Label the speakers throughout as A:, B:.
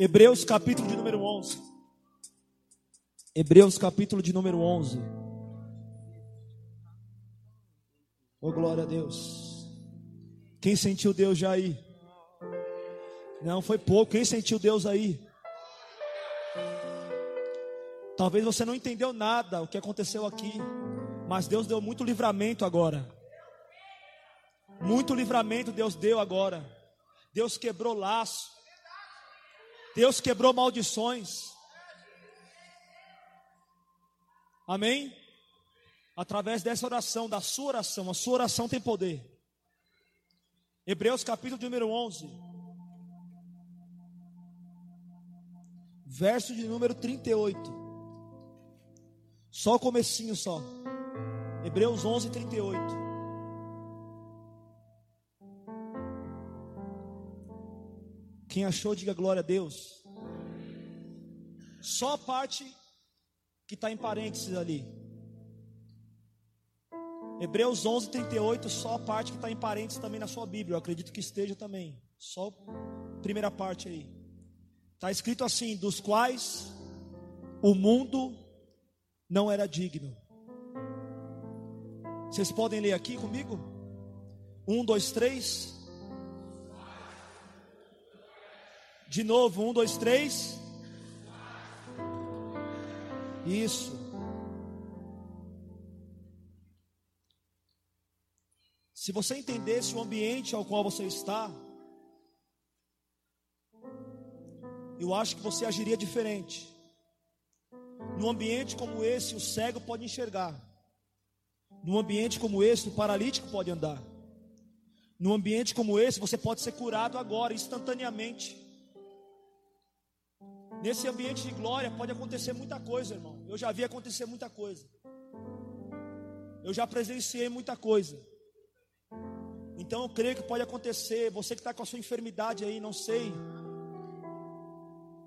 A: Hebreus capítulo de número 11. Hebreus capítulo de número 11. Oh glória a Deus. Quem sentiu Deus já aí? Não, foi pouco. Quem sentiu Deus aí? Talvez você não entendeu nada o que aconteceu aqui, mas Deus deu muito livramento agora. Muito livramento Deus deu agora. Deus quebrou laço. Deus quebrou maldições. Amém? Através dessa oração, da sua oração, a sua oração tem poder. Hebreus capítulo número 11. Verso de número 38. Só o comecinho só. Hebreus 11, 38. Quem achou, diga glória a Deus. Só a parte que está em parênteses ali. Hebreus 11, 38, só a parte que está em parênteses também na sua Bíblia. Eu acredito que esteja também. Só a primeira parte aí. Está escrito assim: dos quais o mundo não era digno. Vocês podem ler aqui comigo? Um, dois, três. De novo, um, dois, três. Isso. Se você entendesse o ambiente ao qual você está, eu acho que você agiria diferente. Num ambiente como esse, o cego pode enxergar. Num ambiente como esse, o paralítico pode andar. Num ambiente como esse, você pode ser curado agora, instantaneamente. Nesse ambiente de glória pode acontecer muita coisa, irmão. Eu já vi acontecer muita coisa. Eu já presenciei muita coisa. Então eu creio que pode acontecer. Você que está com a sua enfermidade aí, não sei.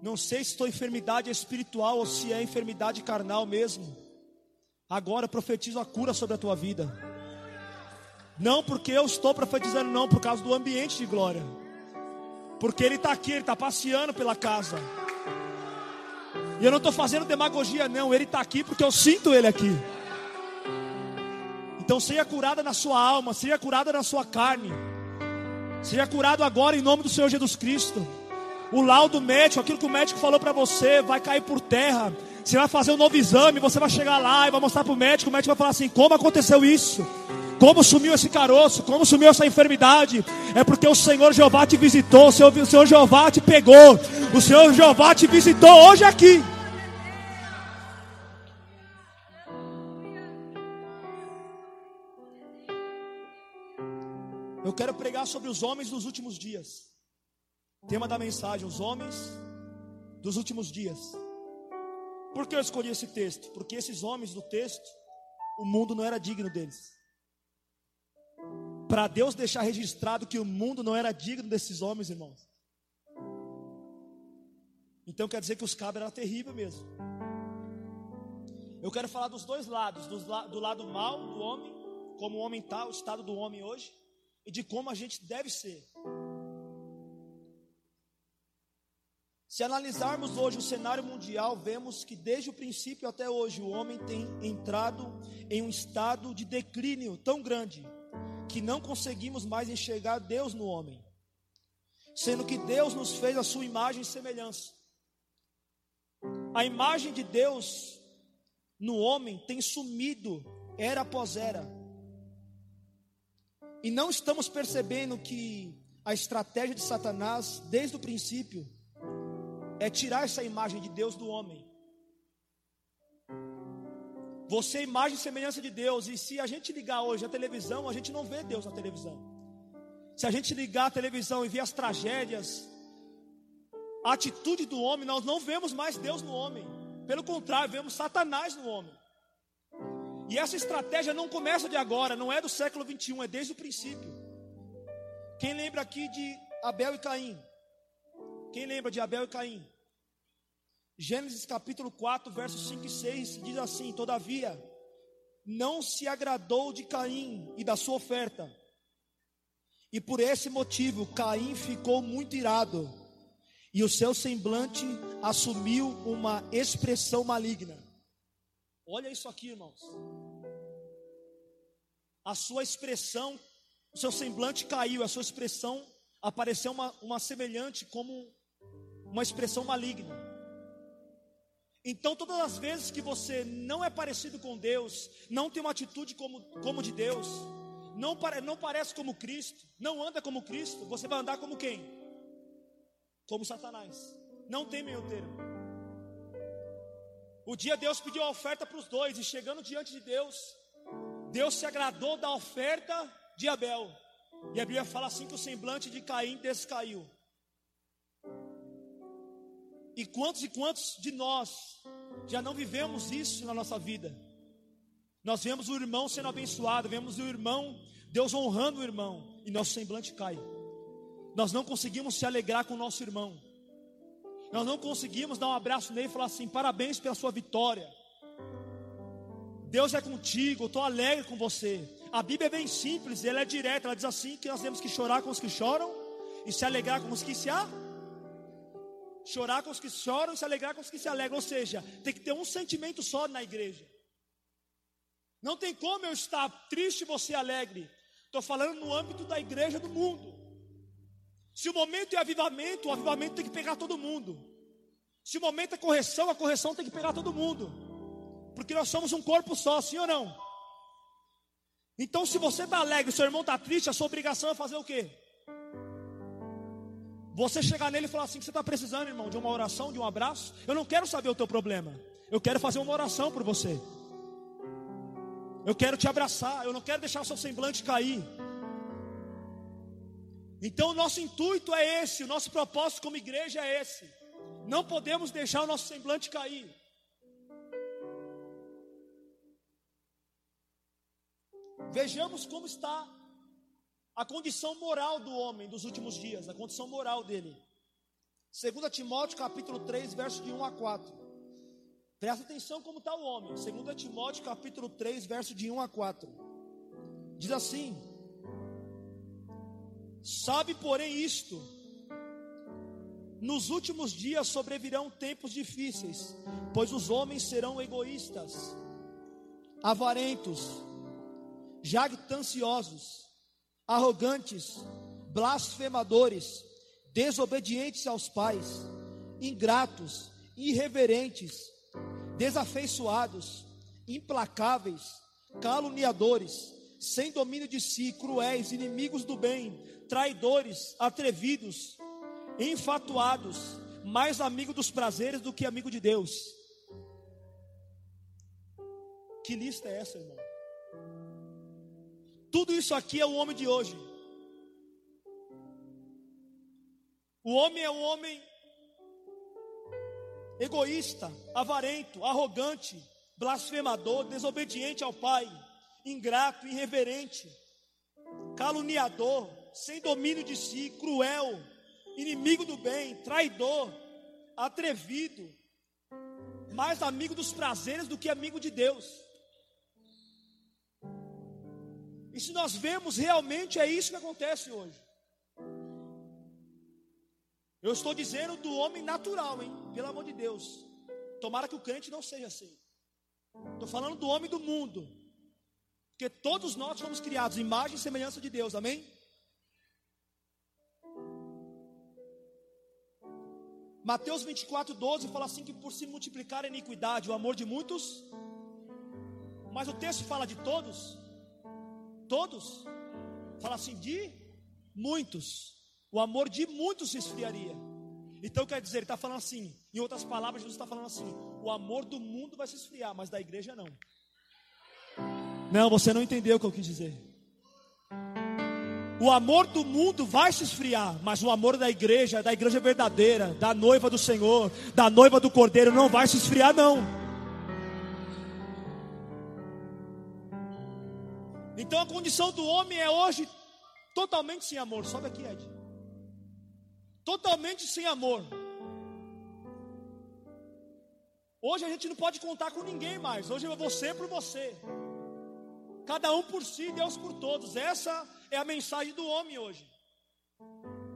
A: Não sei se sua enfermidade é espiritual ou se é enfermidade carnal mesmo. Agora eu profetizo a cura sobre a tua vida. Não porque eu estou profetizando, não, por causa do ambiente de glória. Porque Ele está aqui, Ele está passeando pela casa. E eu não estou fazendo demagogia, não. Ele está aqui porque eu sinto Ele aqui. Então seja curada na sua alma, seja curada na sua carne. Seja curado agora em nome do Senhor Jesus Cristo. O laudo médico, aquilo que o médico falou para você, vai cair por terra. Você vai fazer um novo exame, você vai chegar lá e vai mostrar para o médico. O médico vai falar assim: como aconteceu isso? Como sumiu esse caroço? Como sumiu essa enfermidade? É porque o Senhor Jeová te visitou, o Senhor, o Senhor Jeová te pegou, o Senhor Jeová te visitou hoje aqui. Eu quero pregar sobre os homens dos últimos dias. Tema da mensagem: os homens dos últimos dias. Por que eu escolhi esse texto? Porque esses homens do texto, o mundo não era digno deles. Para Deus deixar registrado que o mundo não era digno desses homens, irmãos. Então quer dizer que os cabras eram terríveis mesmo. Eu quero falar dos dois lados: do, do lado mal do homem, como o homem está, o estado do homem hoje, e de como a gente deve ser. Se analisarmos hoje o cenário mundial, vemos que desde o princípio até hoje o homem tem entrado em um estado de declínio tão grande que não conseguimos mais enxergar Deus no homem, sendo que Deus nos fez a sua imagem e semelhança. A imagem de Deus no homem tem sumido era após era. E não estamos percebendo que a estratégia de Satanás, desde o princípio, é tirar essa imagem de Deus do homem. Você é imagem e semelhança de Deus, e se a gente ligar hoje a televisão, a gente não vê Deus na televisão. Se a gente ligar a televisão e ver as tragédias, a atitude do homem, nós não vemos mais Deus no homem. Pelo contrário, vemos Satanás no homem. E essa estratégia não começa de agora, não é do século 21, é desde o princípio. Quem lembra aqui de Abel e Caim? Quem lembra de Abel e Caim? Gênesis capítulo 4, versos 5 e 6 diz assim: Todavia, não se agradou de Caim e da sua oferta, e por esse motivo Caim ficou muito irado, e o seu semblante assumiu uma expressão maligna. Olha isso aqui, irmãos. A sua expressão, o seu semblante caiu, a sua expressão apareceu uma, uma semelhante como uma expressão maligna. Então, todas as vezes que você não é parecido com Deus, não tem uma atitude como, como de Deus, não, não parece como Cristo, não anda como Cristo, você vai andar como quem? Como Satanás. Não tem meio termo. O dia Deus pediu a oferta para os dois, e chegando diante de Deus, Deus se agradou da oferta de Abel. E a Bíblia fala assim que o semblante de Caim descaiu. E quantos e quantos de nós já não vivemos isso na nossa vida? Nós vemos o irmão sendo abençoado, vemos o irmão, Deus honrando o irmão, e nosso semblante cai. Nós não conseguimos se alegrar com o nosso irmão. Nós não conseguimos dar um abraço nele e falar assim: parabéns pela sua vitória. Deus é contigo, eu estou alegre com você. A Bíblia é bem simples, ela é direta, ela diz assim que nós temos que chorar com os que choram e se alegrar com os que se alegram chorar com os que choram e se alegrar com os que se alegram. Ou seja, tem que ter um sentimento só na igreja. Não tem como eu estar triste e você alegre. Estou falando no âmbito da igreja do mundo. Se o momento é avivamento, o avivamento tem que pegar todo mundo. Se o momento é correção, a correção tem que pegar todo mundo. Porque nós somos um corpo só, sim ou não? Então, se você está alegre, seu irmão está triste, a sua obrigação é fazer o quê? Você chegar nele e falar assim: que você está precisando, irmão, de uma oração, de um abraço. Eu não quero saber o teu problema. Eu quero fazer uma oração por você. Eu quero te abraçar. Eu não quero deixar o seu semblante cair. Então, o nosso intuito é esse. O nosso propósito como igreja é esse. Não podemos deixar o nosso semblante cair. Vejamos como está a condição moral do homem dos últimos dias, a condição moral dele. 2 Timóteo capítulo 3, verso de 1 a 4. Presta atenção como está o homem. 2 Timóteo capítulo 3, verso de 1 a 4. Diz assim: Sabe, porém, isto: nos últimos dias sobrevirão tempos difíceis, pois os homens serão egoístas, avarentos, jactanciosos, arrogantes, blasfemadores, desobedientes aos pais, ingratos, irreverentes, desafeiçoados, implacáveis, caluniadores, sem domínio de si, cruéis, inimigos do bem, traidores, atrevidos, enfatuados, mais amigo dos prazeres do que amigo de Deus. Que lista é essa, irmão? Tudo isso aqui é o homem de hoje. O homem é um homem egoísta, avarento, arrogante, blasfemador, desobediente ao Pai, ingrato, irreverente, caluniador, sem domínio de si, cruel, inimigo do bem, traidor, atrevido, mais amigo dos prazeres do que amigo de Deus. E se nós vemos realmente é isso que acontece hoje. Eu estou dizendo do homem natural, hein? Pelo amor de Deus. Tomara que o crente não seja assim. Estou falando do homem do mundo. Porque todos nós fomos criados imagem e semelhança de Deus, amém? Mateus 24, 12 fala assim: que por se multiplicar a iniquidade, o amor de muitos. Mas o texto fala de todos. Todos? Fala assim, de muitos. O amor de muitos se esfriaria. Então quer dizer, ele está falando assim, em outras palavras, Jesus está falando assim: o amor do mundo vai se esfriar, mas da igreja não. Não, você não entendeu o que eu quis dizer. O amor do mundo vai se esfriar, mas o amor da igreja, da igreja verdadeira, da noiva do Senhor, da noiva do Cordeiro, não vai se esfriar, não. Então a condição do homem é hoje totalmente sem amor. Sobe aqui, Ed. Totalmente sem amor. Hoje a gente não pode contar com ninguém mais. Hoje é você por você. Cada um por si, Deus por todos. Essa é a mensagem do homem hoje.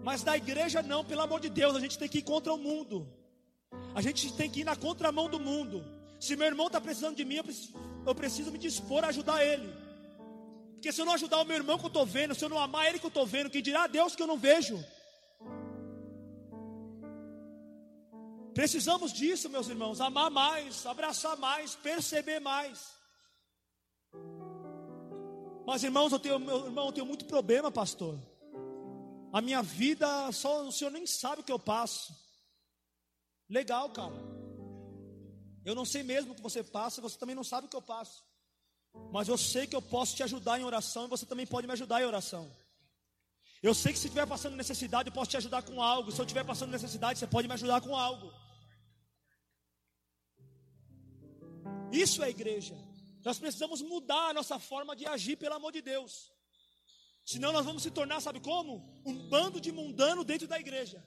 A: Mas da igreja não, pelo amor de Deus, a gente tem que ir contra o mundo. A gente tem que ir na contramão do mundo. Se meu irmão está precisando de mim, eu preciso, eu preciso me dispor a ajudar ele. Porque se eu não ajudar o meu irmão que eu estou vendo, se eu não amar ele que eu estou vendo, quem dirá a Deus que eu não vejo? Precisamos disso, meus irmãos, amar mais, abraçar mais, perceber mais. Mas irmãos, eu tenho, meu irmão, eu tenho muito problema, pastor. A minha vida, só o senhor nem sabe o que eu passo. Legal, cara. Eu não sei mesmo o que você passa, você também não sabe o que eu passo. Mas eu sei que eu posso te ajudar em oração e você também pode me ajudar em oração. Eu sei que se estiver passando necessidade, eu posso te ajudar com algo. Se eu estiver passando necessidade, você pode me ajudar com algo. Isso é igreja. Nós precisamos mudar a nossa forma de agir, pelo amor de Deus. Senão nós vamos se tornar, sabe como? Um bando de mundano dentro da igreja.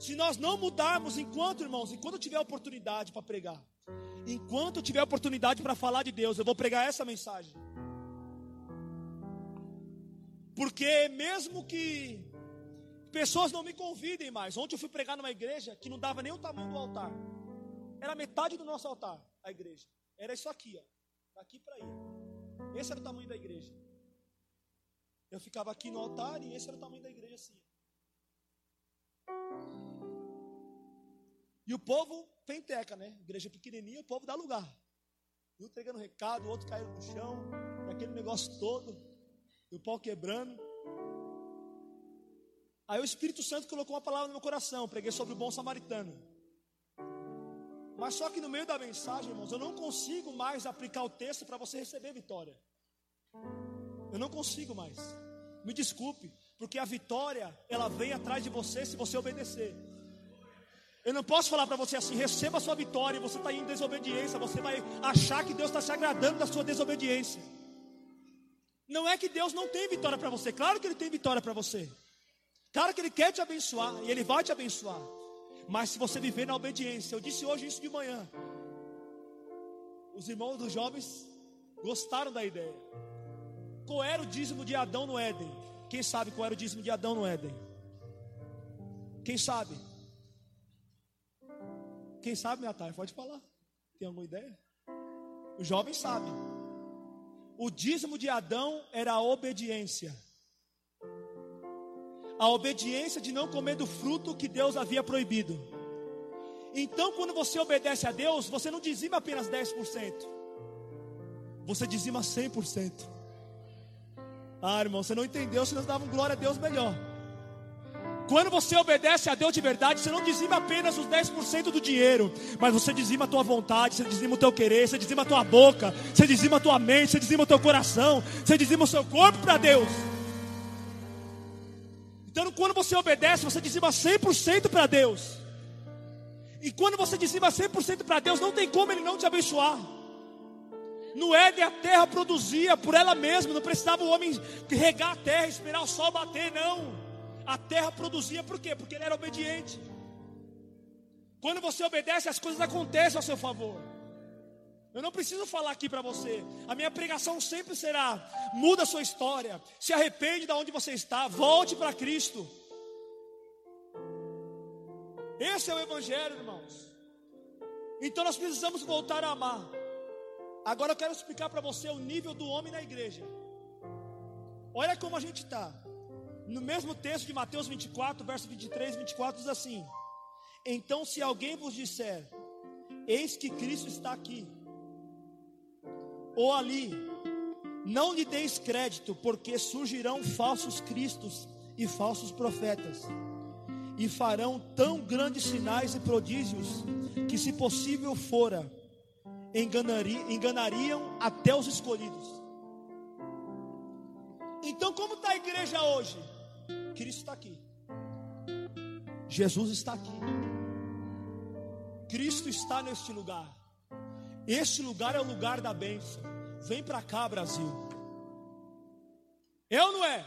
A: Se nós não mudarmos enquanto, irmãos, enquanto eu tiver oportunidade para pregar, enquanto tiver oportunidade para falar de Deus, eu vou pregar essa mensagem. Porque mesmo que pessoas não me convidem mais, ontem eu fui pregar numa igreja que não dava nem o tamanho do altar. Era metade do nosso altar, a igreja. Era isso aqui, ó. Daqui para aí. Esse era o tamanho da igreja. Eu ficava aqui no altar e esse era o tamanho da igreja assim. E o povo penteca, né? Igreja pequenininha, o povo dá lugar. Um entregando recado, o outro caindo no chão, e aquele negócio todo, e o pau quebrando. Aí o Espírito Santo colocou uma palavra no meu coração, preguei sobre o bom samaritano. Mas só que no meio da mensagem, irmãos, eu não consigo mais aplicar o texto para você receber vitória. Eu não consigo mais. Me desculpe, porque a vitória, ela vem atrás de você se você obedecer. Eu não posso falar para você assim, receba a sua vitória você está em desobediência, você vai achar que Deus está se agradando da sua desobediência. Não é que Deus não tem vitória para você, claro que Ele tem vitória para você. Claro que Ele quer te abençoar e Ele vai te abençoar. Mas se você viver na obediência, eu disse hoje isso de manhã. Os irmãos dos jovens gostaram da ideia. Qual era o dízimo de Adão no Éden? Quem sabe qual era o dízimo de Adão no Éden? Quem sabe? Quem sabe, minha tarde? Pode falar. Tem alguma ideia? O jovem sabe. O dízimo de Adão era a obediência. A obediência de não comer do fruto que Deus havia proibido. Então, quando você obedece a Deus, você não dizima apenas 10%. Você dizima 100%. Ah, irmão, você não entendeu, se nós davam glória a Deus melhor. Quando você obedece a Deus de verdade, você não dizima apenas os 10% do dinheiro, mas você dizima a tua vontade, você dizima o teu querer, você dizima a tua boca, você dizima a tua mente, você dizima o teu coração, você dizima o seu corpo para Deus. Então, quando você obedece, você dizima 100% para Deus. E quando você dizima 100% para Deus, não tem como Ele não te abençoar. No Éden a terra produzia por ela mesma, não precisava o homem regar a terra, esperar o sol bater, não. A terra produzia por quê? Porque ele era obediente. Quando você obedece, as coisas acontecem ao seu favor. Eu não preciso falar aqui para você. A minha pregação sempre será: muda a sua história, se arrepende de onde você está, volte para Cristo. Esse é o Evangelho, irmãos. Então nós precisamos voltar a amar. Agora eu quero explicar para você o nível do homem na igreja. Olha como a gente está. No mesmo texto de Mateus 24, verso 23 e 24 diz assim: Então, se alguém vos disser, eis que Cristo está aqui, ou ali, não lhe deis crédito, porque surgirão falsos cristos e falsos profetas, e farão tão grandes sinais e prodígios, que, se possível fora, enganariam até os escolhidos. Então, como está a igreja hoje? Cristo está aqui. Jesus está aqui. Cristo está neste lugar. Este lugar é o lugar da bênção. Vem para cá, Brasil. É ou não é?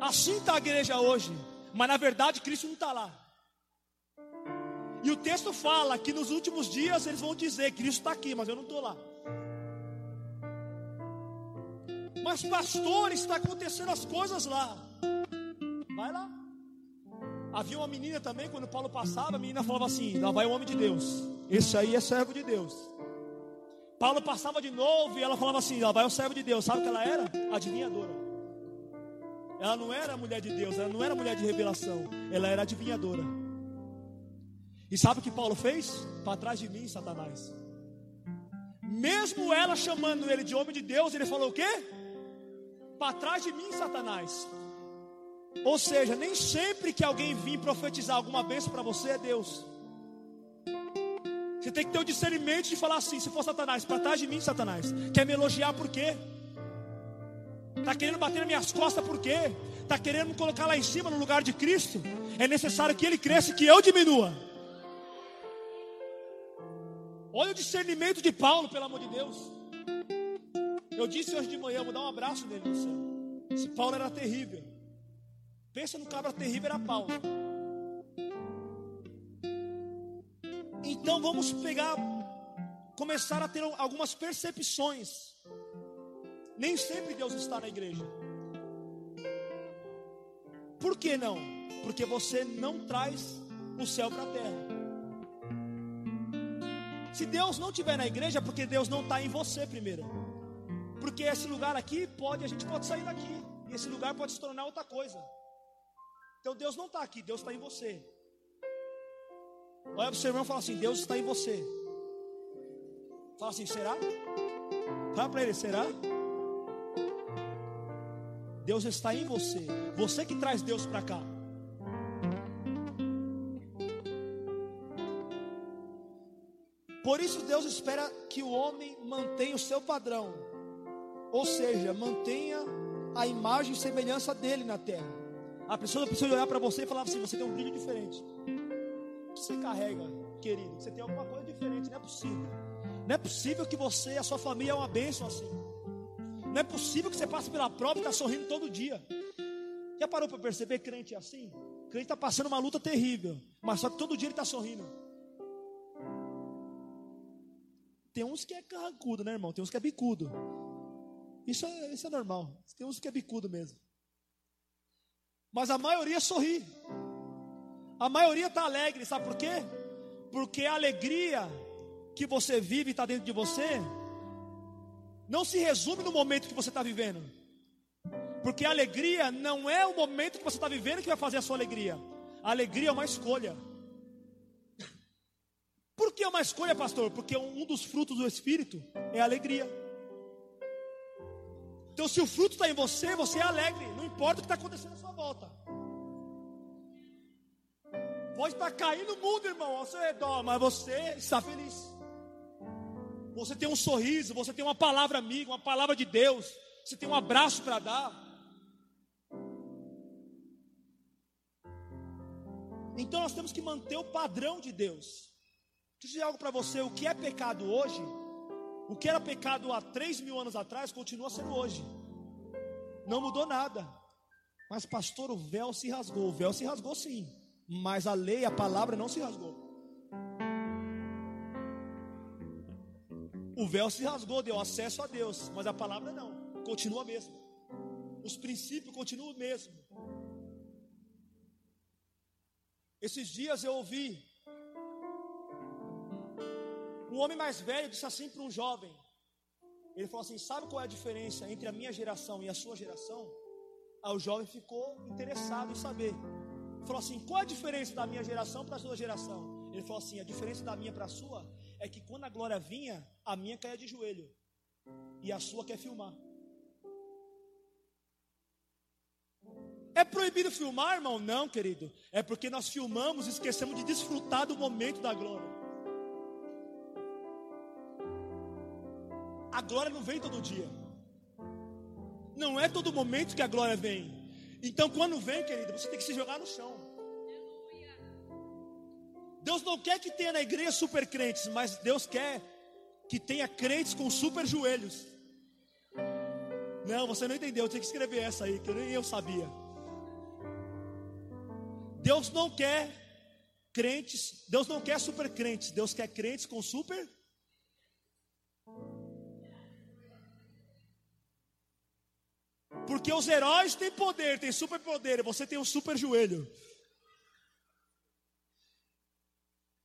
A: Assim está a igreja hoje. Mas na verdade Cristo não está lá. E o texto fala que nos últimos dias eles vão dizer: Cristo está aqui, mas eu não estou lá. Mas pastor, está acontecendo as coisas lá. Vai lá. Havia uma menina também, quando Paulo passava, a menina falava assim: lá vai o homem de Deus. Esse aí é servo de Deus. Paulo passava de novo e ela falava assim: lá vai o servo de Deus. Sabe o que ela era? Adivinhadora. Ela não era mulher de Deus, ela não era mulher de revelação, ela era adivinhadora. E sabe o que Paulo fez? Para trás de mim, Satanás. Mesmo ela chamando ele de homem de Deus, ele falou o quê? Para trás de mim, Satanás. Ou seja, nem sempre que alguém vir profetizar alguma bênção para você é Deus. Você tem que ter o discernimento de falar assim: se for Satanás, para trás de mim, Satanás. Quer me elogiar por quê? Está querendo bater nas minhas costas por quê? Está querendo me colocar lá em cima no lugar de Cristo? É necessário que ele cresça e que eu diminua. Olha o discernimento de Paulo, pelo amor de Deus. Eu disse hoje de manhã, vou dar um abraço nele no céu. Esse Paulo era terrível. Pensa no cabra terrível, era Paulo. Então vamos pegar, começar a ter algumas percepções. Nem sempre Deus está na igreja. Por que não? Porque você não traz o céu para a terra. Se Deus não estiver na igreja, é porque Deus não está em você primeiro. Porque esse lugar aqui pode, a gente pode sair daqui. E esse lugar pode se tornar outra coisa. Então Deus não está aqui, Deus está em você. Olha para o seu irmão e fala assim: Deus está em você. Fala assim: será? Fala para ele: será? Deus está em você. Você que traz Deus para cá. Por isso Deus espera que o homem mantenha o seu padrão. Ou seja, mantenha a imagem e semelhança dele na terra. A pessoa precisa olhar para você e falar assim: você tem um brilho diferente. O que você carrega, querido? Você tem alguma coisa diferente, não é possível. Não é possível que você e a sua família é uma bênção assim. Não é possível que você passe pela prova e está sorrindo todo dia. Já parou para perceber crente é assim? Crente está passando uma luta terrível, mas só que todo dia ele está sorrindo. Tem uns que é carrancudo, né, irmão? Tem uns que é bicudo. Isso é, isso é normal. Tem uns que é bicudo mesmo. Mas a maioria sorri. A maioria está alegre, sabe por quê? Porque a alegria que você vive está dentro de você não se resume no momento que você está vivendo. Porque a alegria não é o momento que você está vivendo que vai fazer a sua alegria. A alegria é uma escolha. Por que é uma escolha, pastor? Porque um dos frutos do Espírito é a alegria. Então, se o fruto está em você, você é alegre, importa o que está acontecendo à sua volta. Pode estar tá caindo o mundo, irmão, ao seu redor, mas você está feliz. Você tem um sorriso, você tem uma palavra amiga, uma palavra de Deus, você tem um abraço para dar. Então nós temos que manter o padrão de Deus. Deixa eu dizer algo para você: o que é pecado hoje o que era pecado há três mil anos atrás continua sendo hoje. Não mudou nada. Mas, pastor, o véu se rasgou. O véu se rasgou sim. Mas a lei, a palavra não se rasgou. O véu se rasgou, deu acesso a Deus. Mas a palavra não. Continua mesmo. Os princípios continuam mesmo. Esses dias eu ouvi um homem mais velho disse assim para um jovem: ele falou assim: Sabe qual é a diferença entre a minha geração e a sua geração? Aí o jovem ficou interessado em saber. Falou assim: Qual a diferença da minha geração para a sua geração? Ele falou assim: A diferença da minha para a sua é que quando a glória vinha, a minha caía de joelho e a sua quer filmar. É proibido filmar, irmão? Não, querido. É porque nós filmamos e esquecemos de desfrutar do momento da glória. A glória não vem todo dia. Não é todo momento que a glória vem. Então, quando vem, querido, você tem que se jogar no chão. Deus não quer que tenha na igreja super crentes, mas Deus quer que tenha crentes com super joelhos. Não, você não entendeu. Eu tenho que escrever essa aí, que nem eu sabia. Deus não quer crentes, Deus não quer super crentes, Deus quer crentes com super Porque os heróis têm poder, têm superpoder, você tem um super joelho.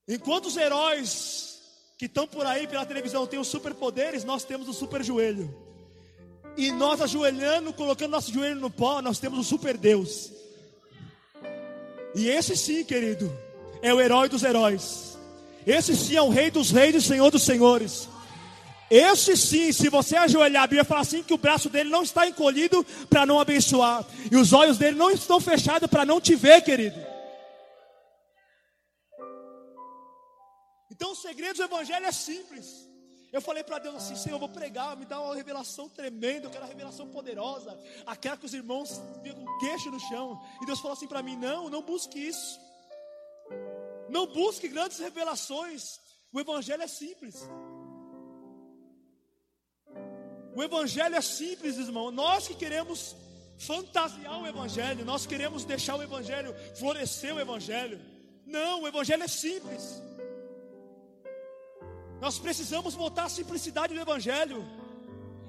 A: Enquanto os heróis que estão por aí pela televisão têm os superpoderes, nós temos o super joelho. E nós ajoelhando, colocando nosso joelho no pó, nós temos o super Deus. E esse sim, querido, é o herói dos heróis. Esse sim é o rei dos reis e senhor dos senhores. Esse sim, se você ajoelhar, a Bíblia fala assim que o braço dele não está encolhido para não abençoar. E os olhos dele não estão fechados para não te ver, querido. Então o segredo do evangelho é simples. Eu falei para Deus assim, Senhor, eu vou pregar, me dá uma revelação tremenda, eu quero uma revelação poderosa, aquela que os irmãos ficam com o queixo no chão. E Deus falou assim para mim: não, não busque isso. Não busque grandes revelações. O evangelho é simples. O evangelho é simples, irmão. Nós que queremos fantasiar o evangelho, nós queremos deixar o evangelho florescer o evangelho. Não, o evangelho é simples. Nós precisamos voltar à simplicidade do Evangelho.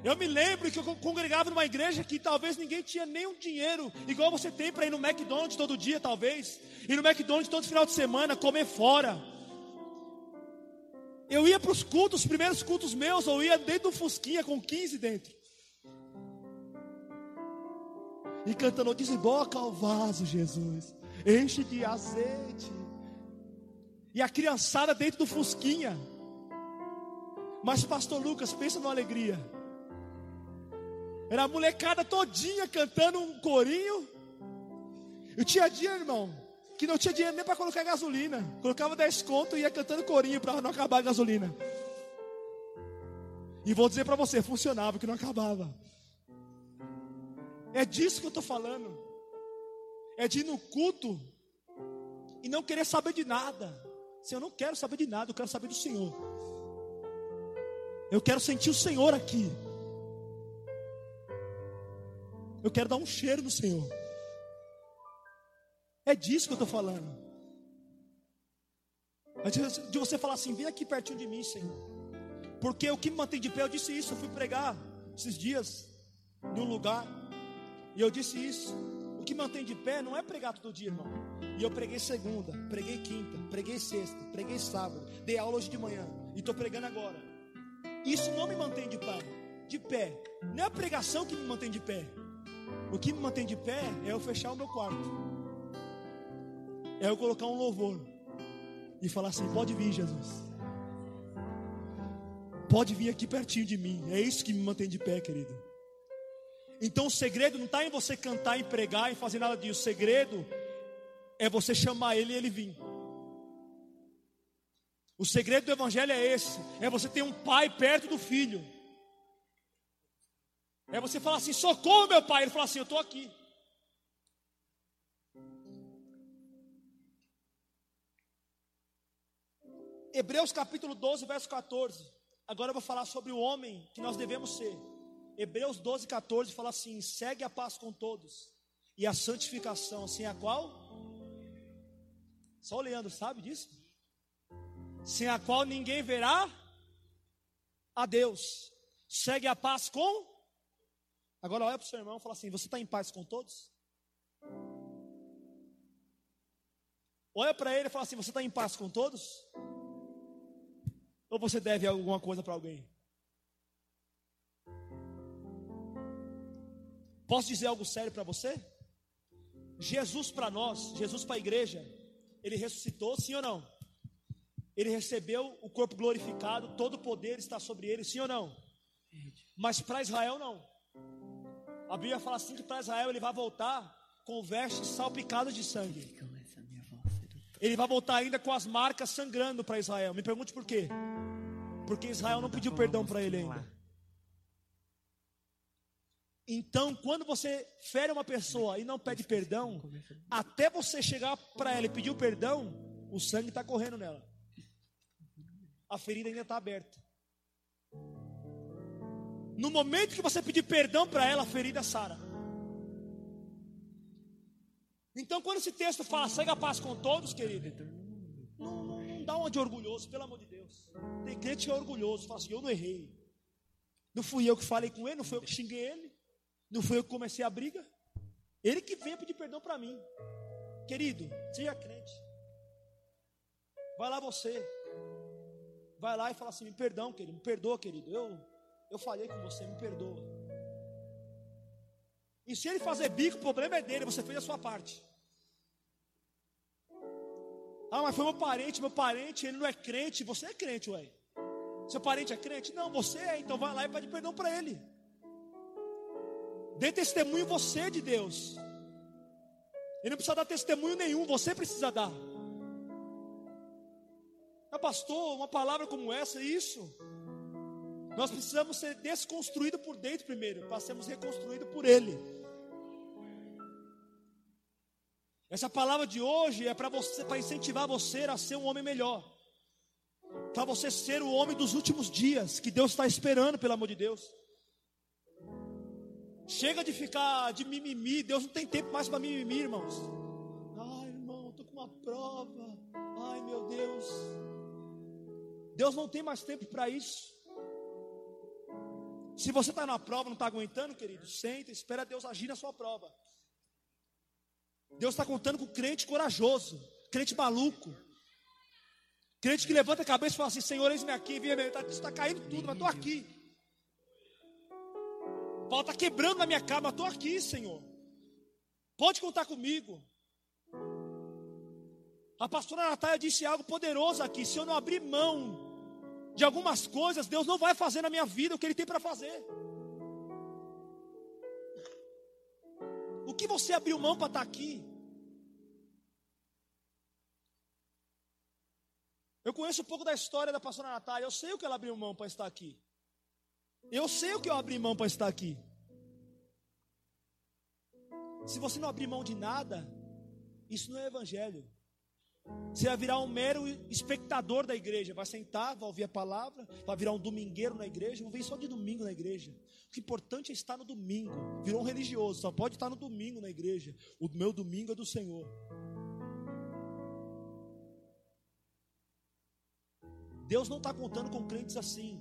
A: Eu me lembro que eu congregava numa igreja que talvez ninguém tinha nenhum dinheiro, igual você tem para ir no McDonald's todo dia, talvez, ir no McDonald's todo final de semana, comer fora. Eu ia para os cultos, os primeiros cultos meus, eu ia dentro do Fusquinha com 15 dentro. E cantando, desemboca o vaso, Jesus, enche de azeite. E a criançada dentro do Fusquinha. Mas pastor Lucas, pensa numa alegria. Era a molecada todinha cantando um corinho. Eu tinha dia, irmão, que não tinha dinheiro nem para colocar gasolina. Colocava 10 conto e ia cantando corinho para não acabar a gasolina. E vou dizer para você, funcionava, que não acabava. É disso que eu estou falando. É de ir no culto e não querer saber de nada. Se eu não quero saber de nada, eu quero saber do Senhor. Eu quero sentir o Senhor aqui. Eu quero dar um cheiro no Senhor. É disso que eu estou falando. De você falar assim, vem aqui pertinho de mim, Senhor. Porque o que me mantém de pé, eu disse isso, eu fui pregar esses dias em um lugar. E eu disse isso. O que mantém de pé não é pregar todo dia, irmão. E eu preguei segunda, preguei quinta, preguei sexta, preguei sábado, dei aula hoje de manhã. E estou pregando agora. Isso não me mantém de pé. De pé. Não é a pregação que me mantém de pé. O que me mantém de pé é eu fechar o meu quarto. É eu colocar um louvor e falar assim: pode vir, Jesus. Pode vir aqui pertinho de mim. É isso que me mantém de pé, querido. Então o segredo não está em você cantar, em pregar, em fazer nada disso. O segredo é você chamar ele e ele vir. O segredo do Evangelho é esse: é você ter um pai perto do filho. É você falar assim: socorro, meu pai. Ele fala assim: eu estou aqui. Hebreus capítulo 12, verso 14. Agora eu vou falar sobre o homem que nós devemos ser. Hebreus 12, 14 fala assim: segue a paz com todos e a santificação, sem a qual? Só o Leandro sabe disso? sem a qual ninguém verá a Deus. Segue a paz com. Agora olha para o seu irmão e fala assim: Você está em paz com todos? Olha para ele e fala assim: Você está em paz com todos? Ou você deve alguma coisa para alguém? Posso dizer algo sério para você? Jesus para nós, Jesus para a igreja, ele ressuscitou, sim ou não? Ele recebeu o corpo glorificado, todo o poder está sobre ele, sim ou não? Mas para Israel não. A Bíblia fala assim que para Israel ele vai voltar com vestes salpicadas de sangue. Ele vai voltar ainda com as marcas sangrando para Israel. Me pergunte por quê? Porque Israel não pediu perdão para ele ainda. Então, quando você fere uma pessoa e não pede perdão, até você chegar para ela e pedir o perdão, o sangue está correndo nela a ferida ainda está aberta. No momento que você pedir perdão para ela, a ferida sara. Então, quando esse texto fala, segue a paz com todos, querido, dá uma de orgulhoso, pelo amor de Deus. Tem crente que é orgulhoso, fala assim: eu não errei. Não fui eu que falei com ele, não fui eu que xinguei ele. Não foi eu que comecei a briga? Ele que veio pedir perdão para mim. Querido, seja crente. Vai lá você. Vai lá e fala assim: me perdão, querido, me perdoa, querido. Eu, eu falhei com você, me perdoa. E se ele fazer bico, o problema é dele, você fez a sua parte. Ah, mas foi meu parente, meu parente, ele não é crente, você é crente, ué. Seu parente é crente? Não, você é, então vai lá e pede perdão para ele. Dê testemunho você de Deus. Ele não precisa dar testemunho nenhum, você precisa dar. Ah, pastor, uma palavra como essa, isso. Nós precisamos ser desconstruídos por dentro primeiro, para sermos reconstruídos por Ele. Essa palavra de hoje é para você, para incentivar você a ser um homem melhor. Para você ser o homem dos últimos dias, que Deus está esperando, pelo amor de Deus. Chega de ficar de mimimi, Deus não tem tempo mais para mimimi, irmãos. Ai, irmão, estou com uma prova. Ai, meu Deus. Deus não tem mais tempo para isso. Se você está na prova, não está aguentando, querido, senta, espera Deus agir na sua prova. Deus está contando com crente corajoso, crente maluco, crente que levanta a cabeça e fala assim: Senhor, eis-me aqui, está tá caindo tudo, mas estou aqui. Paulo está quebrando na minha cara, mas estou aqui, Senhor. Pode contar comigo. A pastora Natália disse algo poderoso aqui: se eu não abrir mão de algumas coisas, Deus não vai fazer na minha vida o que Ele tem para fazer. O que você abriu mão para estar tá aqui? Eu conheço um pouco da história da pastora Natália, eu sei o que ela abriu mão para estar aqui. Eu sei o que eu abri mão para estar aqui. Se você não abrir mão de nada, isso não é evangelho. Você vai virar um mero espectador da igreja. Vai sentar, vai ouvir a palavra, vai virar um domingueiro na igreja. Vou vir só de domingo na igreja. O que é importante é estar no domingo. Virou um religioso, só pode estar no domingo na igreja. O meu domingo é do Senhor. Deus não está contando com crentes assim.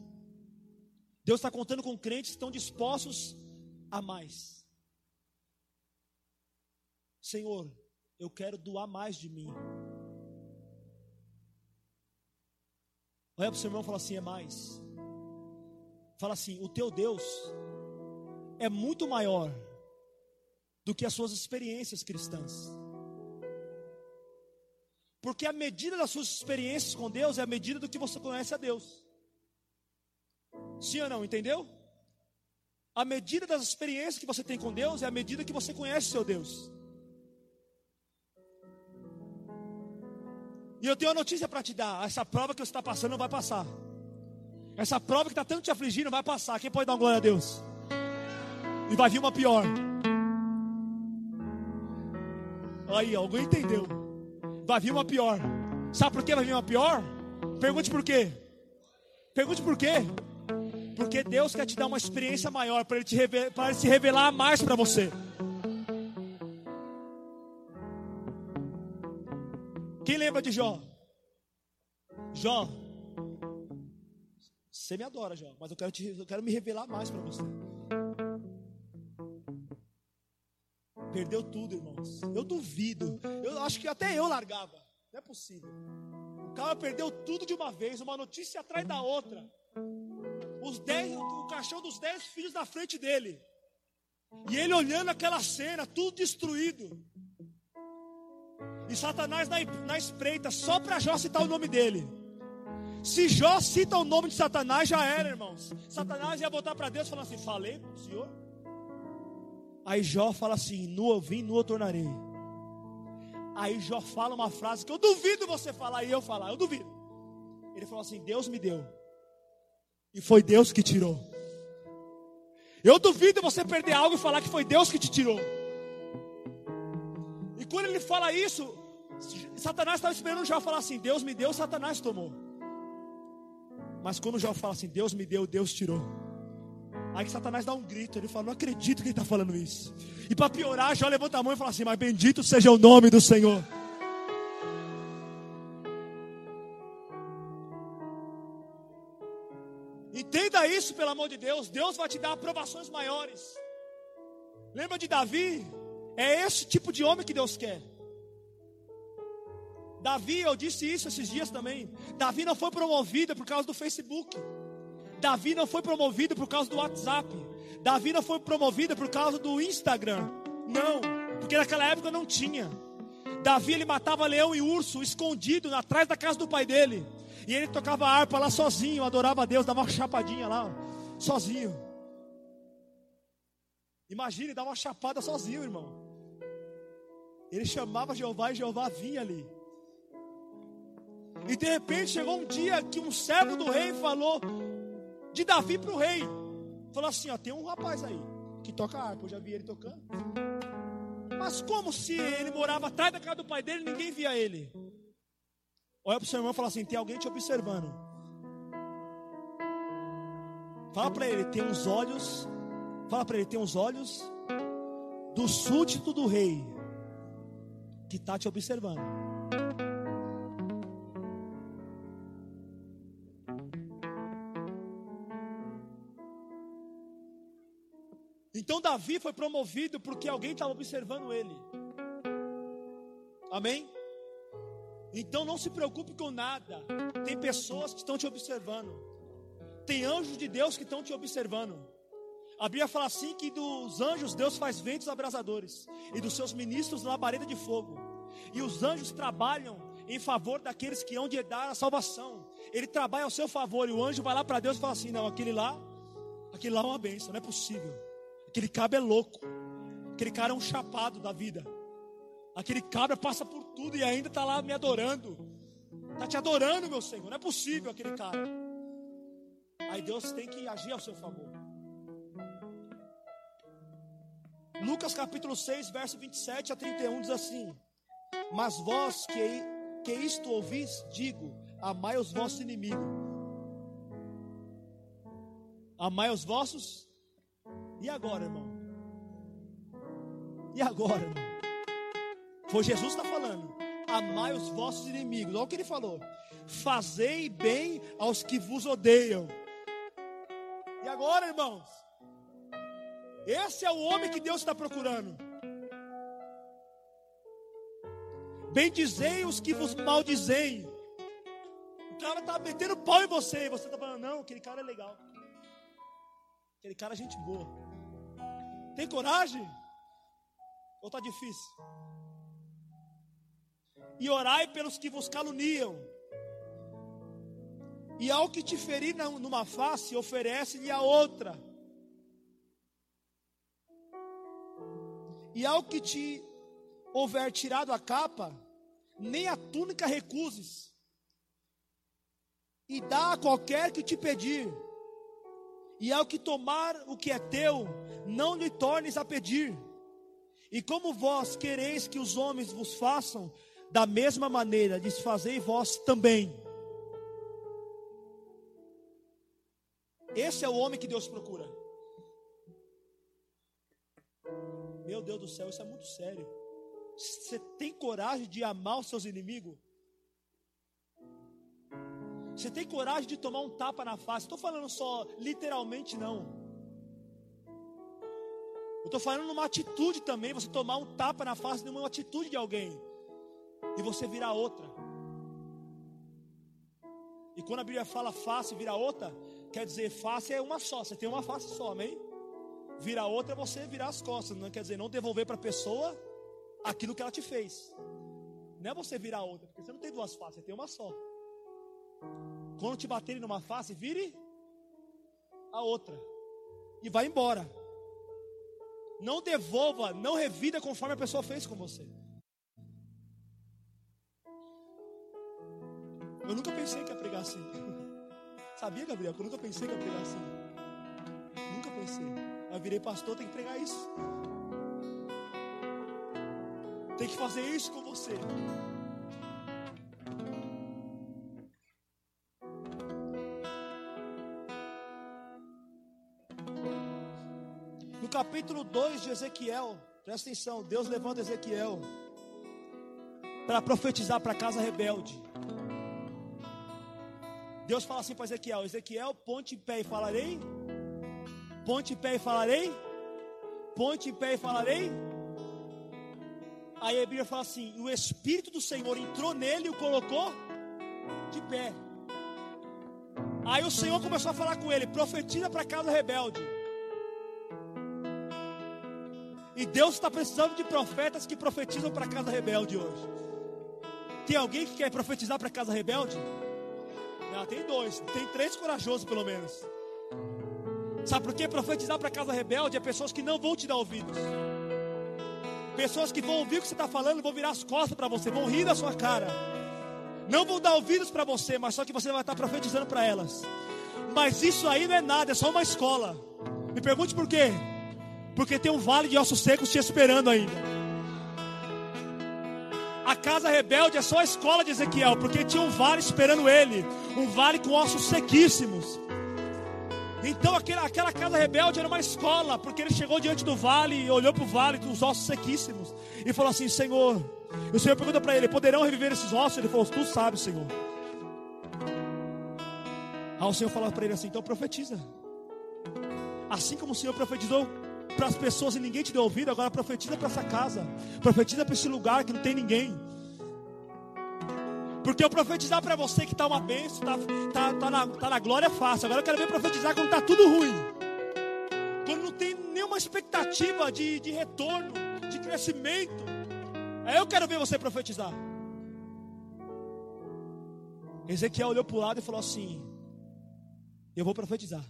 A: Deus está contando com crentes que estão dispostos a mais. Senhor, eu quero doar mais de mim. Olha para o seu irmão e fala assim: é mais. Fala assim: o teu Deus é muito maior do que as suas experiências cristãs. Porque a medida das suas experiências com Deus é a medida do que você conhece a Deus. Sim ou não? Entendeu? A medida das experiências que você tem com Deus é a medida que você conhece seu Deus. E eu tenho uma notícia para te dar: essa prova que você está passando não vai passar. Essa prova que está tanto te afligindo vai passar. Quem pode dar uma glória a Deus? E vai vir uma pior. Aí, alguém entendeu? Vai vir uma pior. Sabe por que vai vir uma pior? Pergunte por quê. Pergunte por quê. Porque Deus quer te dar uma experiência maior para ele, ele se revelar mais para você. Quem lembra de Jó? Jó, você me adora, Jó, mas eu quero, te, eu quero me revelar mais para você. Perdeu tudo, irmãos. Eu duvido. Eu acho que até eu largava. Não é possível. O cara perdeu tudo de uma vez, uma notícia atrás da outra os dez, o caixão dos dez filhos na frente dele. E ele olhando aquela cena, tudo destruído. E Satanás na, na espreita, só para Jó citar o nome dele. Se Jó cita o nome de Satanás, já era, irmãos. Satanás ia voltar para Deus e falar assim: Falei com o Senhor. Aí Jó fala assim: Nu eu vim, nu eu tornarei. Aí Jó fala uma frase que eu duvido você falar e eu falar, eu duvido. Ele falou assim: Deus me deu, e foi Deus que tirou. Eu duvido você perder algo e falar que foi Deus que te tirou. E quando ele fala isso, Satanás estava esperando Jó falar assim: Deus me deu, Satanás tomou. Mas quando Jó fala assim: Deus me deu, Deus tirou. Aí que Satanás dá um grito, ele fala: Não acredito que ele está falando isso. E para piorar, Jó levanta a mão e fala assim: Mas bendito seja o nome do Senhor. Entenda isso, pelo amor de Deus. Deus vai te dar aprovações maiores. Lembra de Davi? É esse tipo de homem que Deus quer. Davi, eu disse isso esses dias também. Davi não foi promovido por causa do Facebook. Davi não foi promovido por causa do WhatsApp. Davi não foi promovido por causa do Instagram. Não, porque naquela época não tinha. Davi ele matava leão e urso escondido atrás da casa do pai dele. E ele tocava harpa lá sozinho, adorava a Deus, dava uma chapadinha lá, sozinho. Imagine, dava uma chapada sozinho, irmão. Ele chamava Jeová e Jeová vinha ali. E de repente chegou um dia que um servo do rei falou de Davi para o rei. Falou assim: ó, tem um rapaz aí que toca harpa, eu já vi ele tocando. Mas como se ele morava atrás da casa do pai dele, ninguém via ele. Olha para o seu irmão e fala assim: tem alguém te observando. Fala para ele, tem uns olhos. Fala para ele, tem uns olhos do súdito do rei que está te observando. Então Davi foi promovido porque alguém estava observando ele. Amém? Então não se preocupe com nada. Tem pessoas que estão te observando. Tem anjos de Deus que estão te observando. A Bíblia fala assim que dos anjos Deus faz ventos abrasadores e dos seus ministros labareda de fogo. E os anjos trabalham em favor daqueles que hão de dar a salvação. Ele trabalha ao seu favor e o anjo vai lá para Deus e fala assim: "Não, aquele lá, aquele lá é uma bênção, não é possível. Aquele cabra é louco. Aquele cara é um chapado da vida. Aquele cabra passa por tudo e ainda está lá me adorando. Está te adorando, meu Senhor. Não é possível aquele cara. Aí Deus tem que agir ao seu favor. Lucas capítulo 6, verso 27 a 31 diz assim: Mas vós que, que isto ouvis, digo: amai os vossos inimigos. Amai os vossos e agora, irmão? E agora, irmão? Foi Jesus que está falando. Amai os vossos inimigos. Olha o que ele falou. Fazei bem aos que vos odeiam. E agora, irmãos? Esse é o homem que Deus está procurando. Bendizei os que vos maldizem. O cara está metendo pau em você. E você está falando, não, aquele cara é legal. Aquele cara é gente boa. Tem coragem? Ou está difícil? E orai pelos que vos caluniam. E ao que te ferir numa face, oferece-lhe a outra. E ao que te houver tirado a capa, nem a túnica recuses. E dá a qualquer que te pedir. E ao que tomar o que é teu, não lhe tornes a pedir. E como vós quereis que os homens vos façam, da mesma maneira desfazei vós também. Esse é o homem que Deus procura. Meu Deus do céu, isso é muito sério. Você tem coragem de amar os seus inimigos? Você tem coragem de tomar um tapa na face? Estou falando só literalmente, não. Eu estou falando numa atitude também, você tomar um tapa na face de uma atitude de alguém e você virar outra. E quando a Bíblia fala face virar outra, quer dizer face é uma só, você tem uma face só, amém? Virar outra é você virar as costas, não quer dizer não devolver para a pessoa aquilo que ela te fez. Não é você virar outra, porque você não tem duas faces, você tem uma só. Quando te baterem numa face, vire a outra e vai embora. Não devolva, não revida conforme a pessoa fez com você. Eu nunca pensei que ia pregar assim. Sabia, Gabriel? Eu nunca pensei que ia pregar assim. Nunca pensei. Eu virei pastor, tem que pregar isso. Tem que fazer isso com você. capítulo 2 de Ezequiel, presta atenção, Deus levanta Ezequiel para profetizar para a casa rebelde. Deus fala assim para Ezequiel: Ezequiel, ponte em pé e falarei. Ponte em pé e falarei. Ponte em pé e falarei. Aí a Bíblia fala assim: o Espírito do Senhor entrou nele e o colocou de pé. Aí o Senhor começou a falar com ele: profetiza para casa rebelde. E Deus está precisando de profetas que profetizam para casa rebelde hoje. Tem alguém que quer profetizar para casa rebelde? Não, tem dois, tem três corajosos pelo menos. Sabe por quê? Profetizar para casa rebelde é pessoas que não vão te dar ouvidos. Pessoas que vão ouvir o que você está falando, vão virar as costas para você, vão rir da sua cara. Não vão dar ouvidos para você, mas só que você vai estar profetizando para elas. Mas isso aí não é nada, é só uma escola. Me pergunte por quê? Porque tem um vale de ossos secos te esperando ainda. A casa rebelde é só a escola de Ezequiel, porque tinha um vale esperando ele, um vale com ossos sequíssimos. Então aquela, aquela casa rebelde era uma escola, porque ele chegou diante do vale, olhou para o vale com os ossos sequíssimos e falou assim: Senhor, e o Senhor pergunta para ele: poderão reviver esses ossos? Ele falou: Tu sabes, Senhor. Aí o Senhor falou para ele assim: Então profetiza. Assim como o Senhor profetizou para as pessoas e ninguém te deu ouvido, agora profetiza para essa casa, profetiza para esse lugar que não tem ninguém. Porque eu profetizar para você que está uma bênção, está tá, tá, na, tá na glória é fácil. Agora eu quero ver profetizar quando está tudo ruim. Quando não tem nenhuma expectativa de, de retorno, de crescimento. Aí eu quero ver você profetizar. Ezequiel olhou para o lado e falou assim: Eu vou profetizar.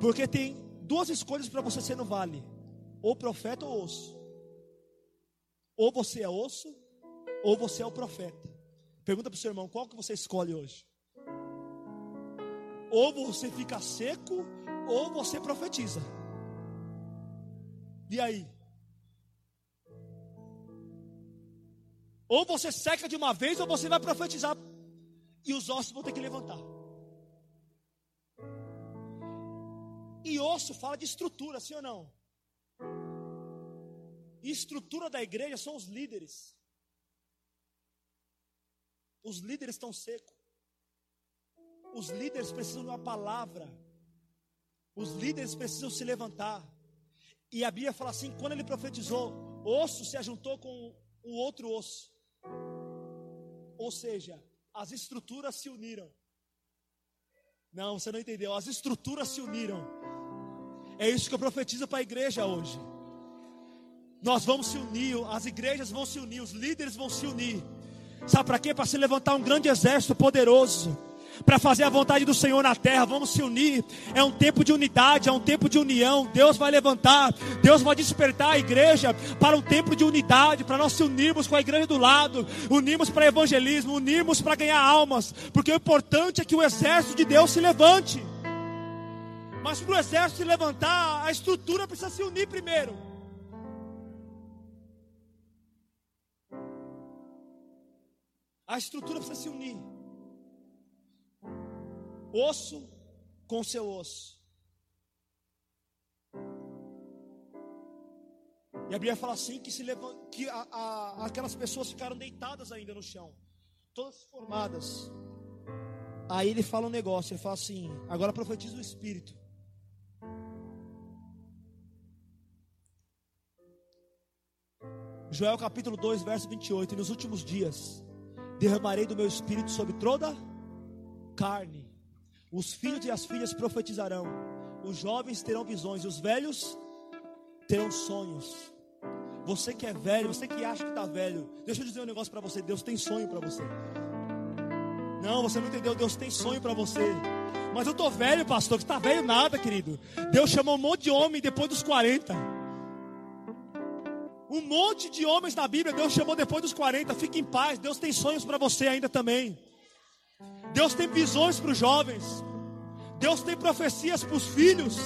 A: Porque tem duas escolhas para você ser no vale: ou profeta ou osso. Ou você é osso, ou você é o profeta. Pergunta para o seu irmão: qual que você escolhe hoje? Ou você fica seco, ou você profetiza. E aí? Ou você seca de uma vez, ou você vai profetizar. E os ossos vão ter que levantar. E osso fala de estrutura, sim ou não? Estrutura da igreja são os líderes. Os líderes estão secos. Os líderes precisam de uma palavra. Os líderes precisam se levantar. E a Bíblia fala assim: quando ele profetizou, osso se ajuntou com o outro osso. Ou seja, as estruturas se uniram. Não, você não entendeu. As estruturas se uniram. É isso que eu profetizo para a igreja hoje. Nós vamos se unir, as igrejas vão se unir, os líderes vão se unir. Sabe para quê? Para se levantar um grande exército poderoso. Para fazer a vontade do Senhor na terra, vamos se unir. É um tempo de unidade, é um tempo de união. Deus vai levantar, Deus vai despertar a igreja para um tempo de unidade, para nós se unirmos com a igreja do lado, unirmos para evangelismo, unirmos para ganhar almas, porque o importante é que o exército de Deus se levante. Mas para o exército se levantar, a estrutura precisa se unir primeiro. A estrutura precisa se unir. Osso com seu osso. E a Bíblia fala assim que, se levant... que a, a, aquelas pessoas ficaram deitadas ainda no chão, todas formadas. Aí ele fala um negócio, ele fala assim: agora profetiza o Espírito. Joel capítulo 2, verso 28. E nos últimos dias derramarei do meu espírito sobre toda carne. Os filhos e as filhas profetizarão, os jovens terão visões, e os velhos terão sonhos. Você que é velho, você que acha que está velho, deixa eu dizer um negócio para você: Deus tem sonho para você. Não, você não entendeu, Deus tem sonho para você. Mas eu estou velho, pastor, que está velho nada, querido. Deus chamou um monte de homem depois dos 40. Um monte de homens na Bíblia, Deus chamou depois dos 40. Fique em paz, Deus tem sonhos para você ainda também. Deus tem visões para os jovens. Deus tem profecias para os filhos.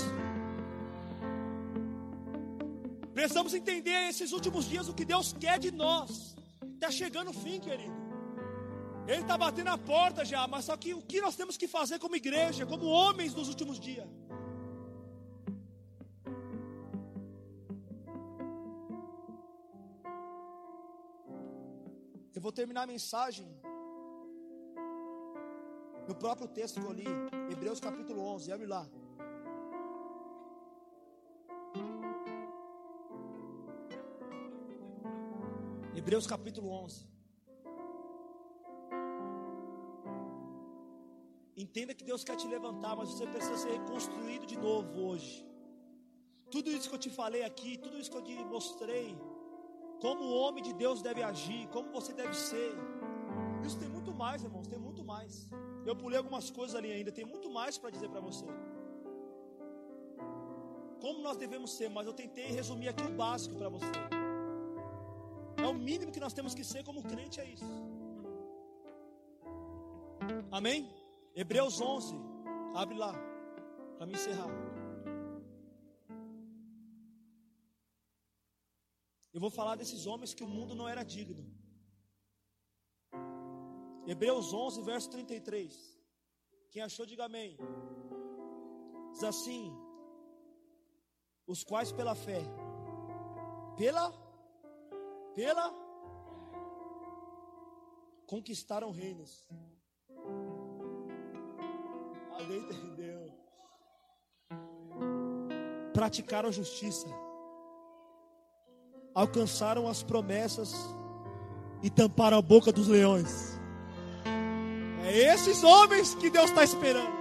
A: Precisamos entender esses últimos dias o que Deus quer de nós. Está chegando o fim, querido. Ele está batendo a porta já, mas só que o que nós temos que fazer como igreja, como homens nos últimos dias? vou terminar a mensagem no próprio texto que eu li, Hebreus capítulo 11, abre lá. Hebreus capítulo 11. Entenda que Deus quer te levantar, mas você precisa ser reconstruído de novo hoje. Tudo isso que eu te falei aqui, tudo isso que eu te mostrei, como o homem de Deus deve agir, como você deve ser. Isso tem muito mais, irmãos, tem muito mais. Eu pulei algumas coisas ali ainda, tem muito mais para dizer para você. Como nós devemos ser, mas eu tentei resumir aqui o básico para você. É o mínimo que nós temos que ser como crente, é isso. Amém? Hebreus 11, abre lá, para me encerrar. Eu vou falar desses homens que o mundo não era digno. Hebreus 11, verso 33. Quem achou, diga amém. Diz assim: Os quais pela fé, pela, pela, conquistaram reinos Alguém entendeu? Praticaram justiça, alcançaram as promessas e tamparam a boca dos leões. É esses homens que Deus está esperando.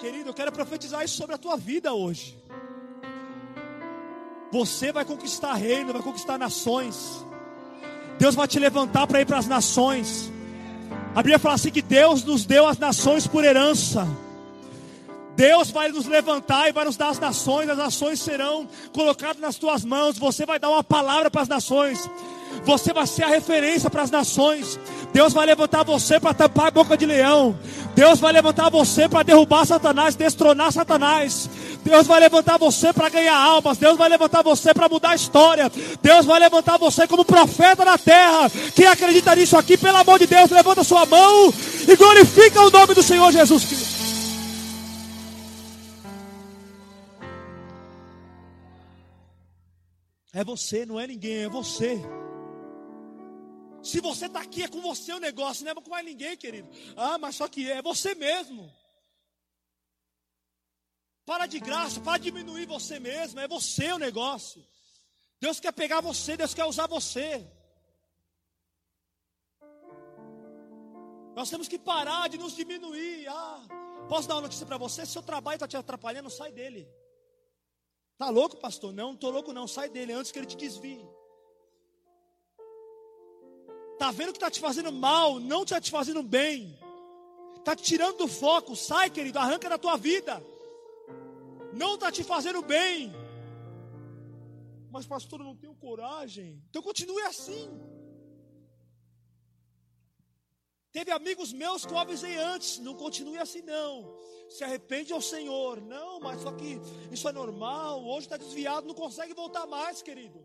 A: Querido, eu quero profetizar isso sobre a tua vida hoje. Você vai conquistar reino, vai conquistar nações. Deus vai te levantar para ir para as nações. A Bíblia fala assim que Deus nos deu as nações por herança. Deus vai nos levantar e vai nos dar as nações, as nações serão colocadas nas tuas mãos. Você vai dar uma palavra para as nações, você vai ser a referência para as nações. Deus vai levantar você para tampar a boca de leão. Deus vai levantar você para derrubar Satanás, destronar Satanás. Deus vai levantar você para ganhar almas. Deus vai levantar você para mudar a história. Deus vai levantar você como profeta na terra. Quem acredita nisso aqui, pelo amor de Deus, levanta sua mão e glorifica o nome do Senhor Jesus Cristo. É você, não é ninguém, é você. Se você está aqui, é com você o negócio, não é com mais ninguém, querido. Ah, mas só que é, é você mesmo. Para de graça, para diminuir você mesmo, é você o negócio. Deus quer pegar você, Deus quer usar você. Nós temos que parar de nos diminuir. Ah, posso dar uma notícia para você? Se seu trabalho está te atrapalhando, sai dele. Tá louco, pastor? Não, não estou louco, não. Sai dele antes que ele te desvie. Tá vendo que está te fazendo mal, não está te fazendo bem. Está te tirando do foco. Sai, querido, arranca da tua vida não está te fazendo bem. Mas, pastor, eu não tenho coragem. Então continue assim. Teve amigos meus que eu avisei antes, não continue assim não. Se arrepende ao Senhor. Não, mas só que isso é normal. Hoje está desviado, não consegue voltar mais, querido.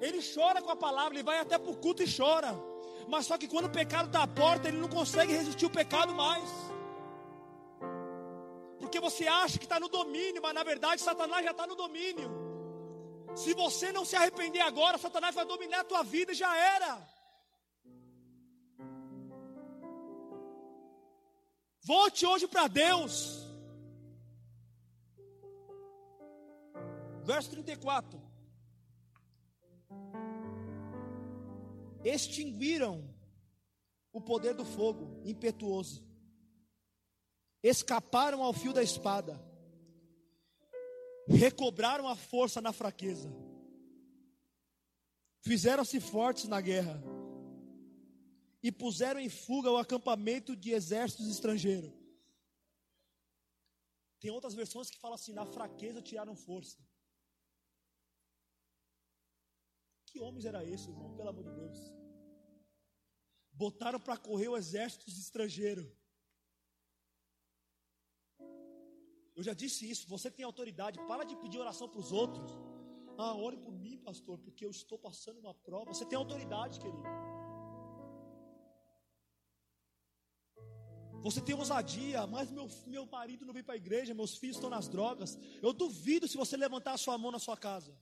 A: Ele chora com a palavra, ele vai até para o culto e chora. Mas só que quando o pecado está à porta, ele não consegue resistir o pecado mais porque você acha que está no domínio, mas na verdade Satanás já está no domínio. Se você não se arrepender agora, Satanás vai dominar a tua vida já era. Volte hoje para Deus. Verso 34. Extinguiram o poder do fogo impetuoso escaparam ao fio da espada, recobraram a força na fraqueza, fizeram-se fortes na guerra e puseram em fuga o acampamento de exércitos estrangeiros. Tem outras versões que falam assim: na fraqueza tiraram força. Que homens era esse, irmão? Pelo amor de Deus. Botaram para correr o exército estrangeiro. Eu já disse isso. Você tem autoridade. Para de pedir oração para os outros. Ah, ore por mim, pastor, porque eu estou passando uma prova. Você tem autoridade, querido. Você tem ousadia, mas meu, meu marido não vem para a igreja, meus filhos estão nas drogas. Eu duvido se você levantar a sua mão na sua casa.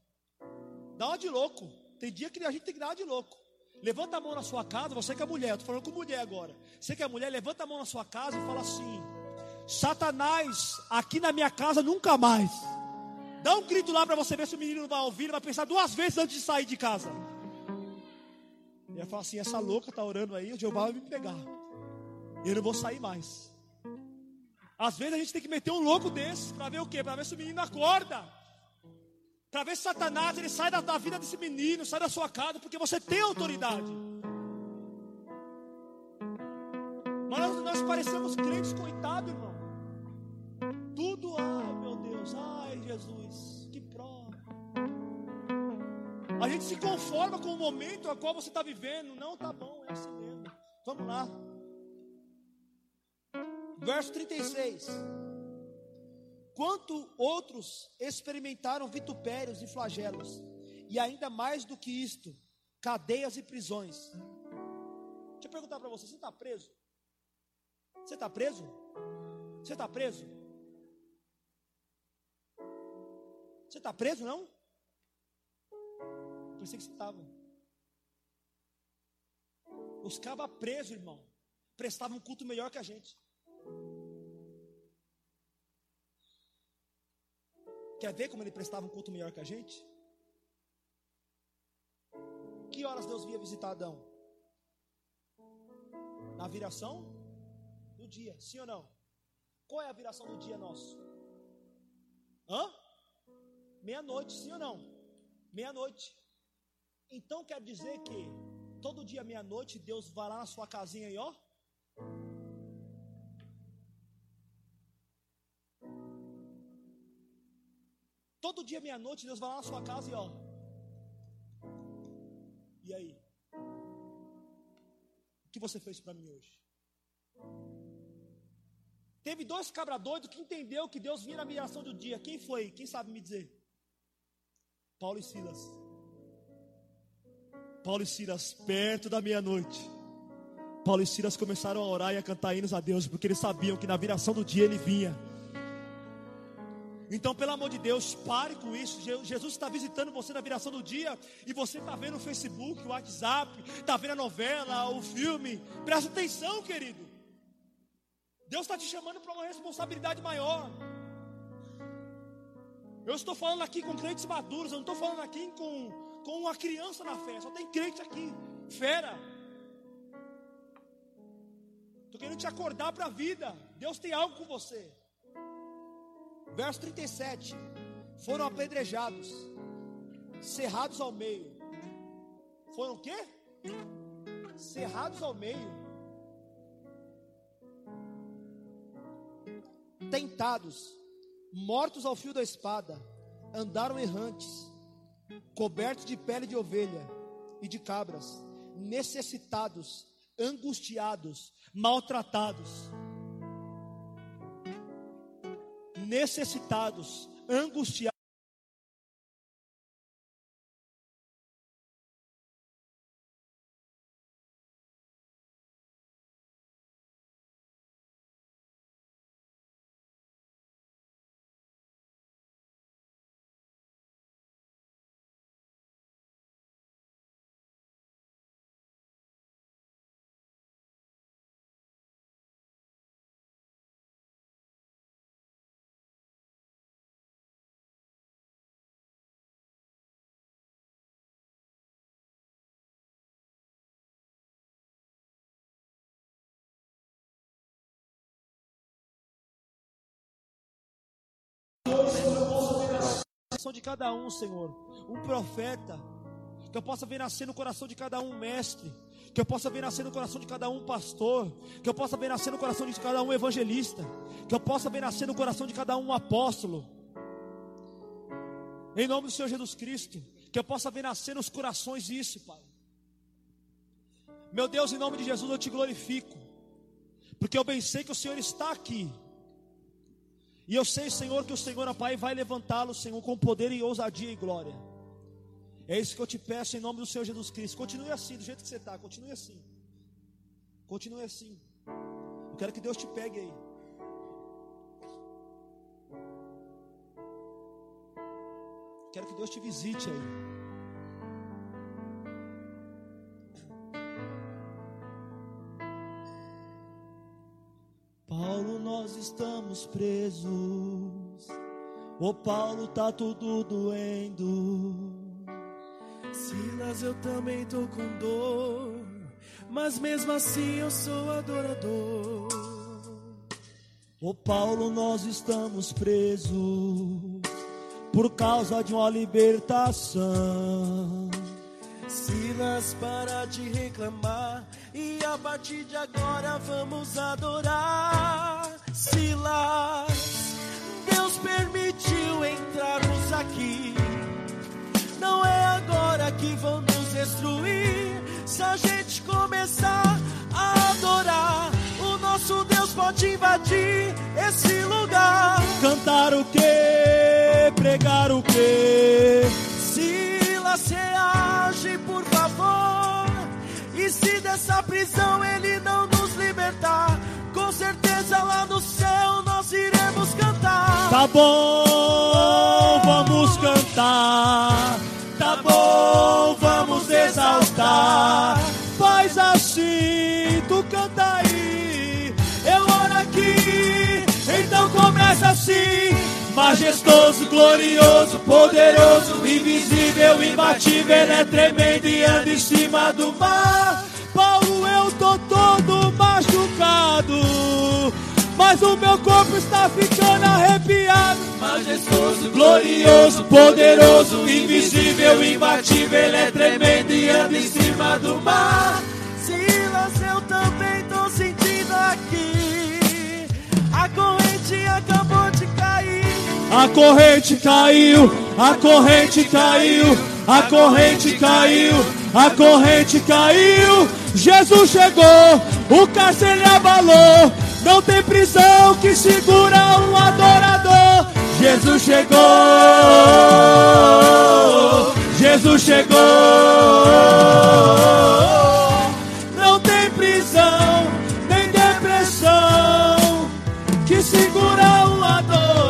A: Dá uma de louco. Tem dia que a gente tem que dar uma de louco. Levanta a mão na sua casa, você que é mulher, estou falando com mulher agora. Você que é mulher, levanta a mão na sua casa e fala assim: Satanás, aqui na minha casa nunca mais. Dá um grito lá para você ver se o menino vai ouvir, ele vai pensar duas vezes antes de sair de casa. E vai falar assim: essa louca está orando aí, o Jeová vai me pegar. Eu não vou sair mais. Às vezes a gente tem que meter um louco desses para ver o quê? Para ver se o menino acorda. Para ver se Satanás ele sai da, da vida desse menino, sai da sua casa, porque você tem autoridade. Mas nós, nós parecemos crentes, coitado, irmão. Tudo, ai meu Deus, ai Jesus, que prova. A gente se conforma com o momento a qual você está vivendo. Não, tá bom, é assim mesmo. Vamos lá. Verso 36. Quanto outros experimentaram vitupérios e flagelos, e ainda mais do que isto, cadeias e prisões. Deixa eu perguntar para você: você está preso? Você está preso? Você está preso? Você está preso, não? Pensei que você estava. Os cabas presos, irmão, prestavam um culto melhor que a gente. Quer ver como ele prestava um culto melhor que a gente? Que horas Deus via visitar Adão? Na viração do dia, sim ou não? Qual é a viração do dia nosso? Hã? Meia-noite, sim ou não? Meia-noite. Então quer dizer que todo dia meia-noite Deus vai lá na sua casinha aí, ó. Todo dia, meia-noite, Deus vai lá na sua casa e ó. E aí? O que você fez para mim hoje? Teve dois cabra doidos que entendeu que Deus vinha na miração do dia. Quem foi? Quem sabe me dizer? Paulo e Silas. Paulo e Silas, perto da meia-noite. Paulo e Silas começaram a orar e a cantar hinos a Deus, porque eles sabiam que na viração do dia ele vinha. Então, pelo amor de Deus, pare com isso. Jesus está visitando você na viração do dia e você está vendo o Facebook, o WhatsApp, está vendo a novela, o filme. Presta atenção, querido. Deus está te chamando para uma responsabilidade maior. Eu estou falando aqui com crentes maduros, eu não estou falando aqui com, com uma criança na fé, só tem crente aqui, fera. Estou querendo te acordar para a vida. Deus tem algo com você. Verso 37. Foram apedrejados, cerrados ao meio. Foram o quê? Cerrados ao meio. Tentados, mortos ao fio da espada, andaram errantes, cobertos de pele de ovelha e de cabras, necessitados, angustiados, maltratados necessitados, angustiados. De cada um, Senhor, um profeta, que eu possa ver nascer no coração de cada um mestre, que eu possa ver nascer no coração de cada um pastor, que eu possa ver nascer no coração de cada um evangelista, que eu possa ver nascer no coração de cada um apóstolo. Em nome do Senhor Jesus Cristo, que eu possa ver nascer nos corações isso, Pai. Meu Deus, em nome de Jesus eu te glorifico, porque eu bem sei que o Senhor está aqui. E eu sei, Senhor, que o Senhor, ó Pai, vai levantá-lo, Senhor, com poder e ousadia e glória. É isso que eu te peço em nome do Senhor Jesus Cristo. Continue assim, do jeito que você está, continue assim. Continue assim. Eu quero que Deus te pegue aí. Quero que Deus te visite aí. Estamos presos, Ô Paulo, tá tudo doendo.
B: Silas, eu também tô com dor, mas mesmo assim eu sou adorador.
A: Ô Paulo, nós estamos presos por causa de uma libertação.
B: Silas, para de reclamar e a partir de agora vamos adorar. Silas, Deus permitiu entrarmos aqui. Não é agora que vão nos destruir. Se a gente começar a adorar, o nosso Deus pode invadir esse lugar.
A: Cantar o que? Pregar o que?
B: Silas, reage, por favor. E se dessa prisão ele não nos com certeza lá no céu nós iremos cantar.
A: Tá bom, vamos cantar. Tá bom, vamos exaltar. Faz assim, tu canta aí. Eu oro aqui, então começa assim. Majestoso, glorioso, poderoso, invisível, imbatível, ele é tremendo e anda em cima do mar. Todo machucado, mas o meu corpo está ficando arrepiado. Majestoso, glorioso, poderoso, invisível, imbatível, ele é tremendo e anda em cima do mar.
B: Silas, eu também tô sentindo aqui. A corrente acabou de cair.
A: A corrente caiu, a corrente caiu, a corrente caiu, a corrente caiu. Jesus chegou, o cárcere abalou. Não tem prisão que segura um adorador. Jesus chegou, Jesus chegou. Não tem prisão, nem depressão que segura um adorador.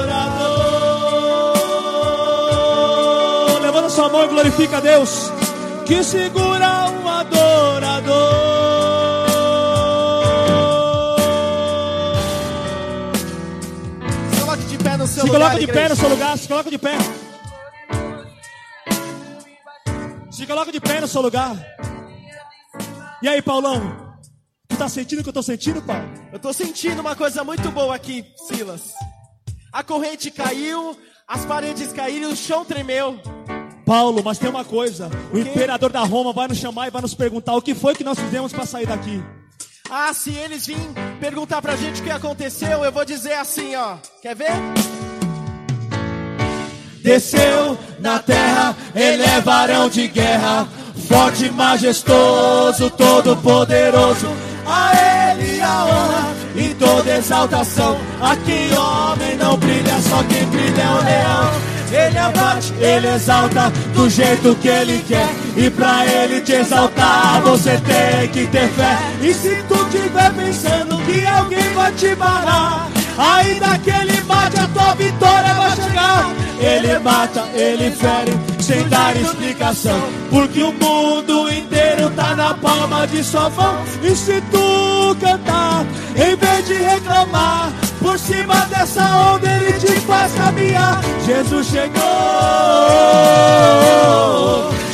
A: Levanta sua mão e glorifica a Deus. Que segura coloca de pé no seu lugar, se coloca de pé. Se coloca de pé no seu lugar. E aí, Paulão? Tu tá sentindo o que eu tô sentindo, Paulo?
B: Eu tô sentindo uma coisa muito boa aqui, Silas. A corrente caiu, as paredes caíram, o chão tremeu.
A: Paulo, mas tem uma coisa: o imperador da Roma vai nos chamar e vai nos perguntar o que foi que nós fizemos para sair daqui.
B: Ah, se eles virem perguntar pra gente o que aconteceu, eu vou dizer assim, ó. Quer ver?
A: Desceu na terra, ele é varão de guerra, forte, majestoso, todo poderoso. A ele a honra e toda exaltação. Aqui homem não brilha, só quem brilha é o leão. Ele abate, ele exalta do jeito que ele quer. E pra ele te exaltar, você tem que ter fé. E se tu tiver pensando que alguém vai te barrar, ainda que ele bate, a tua vitória vai chegar. Ele mata, ele fere, sem dar explicação. Porque o mundo inteiro tá na palma de sua mão. E se tu cantar, em vez de reclamar, por cima dessa onda ele te faz caminhar. Jesus chegou,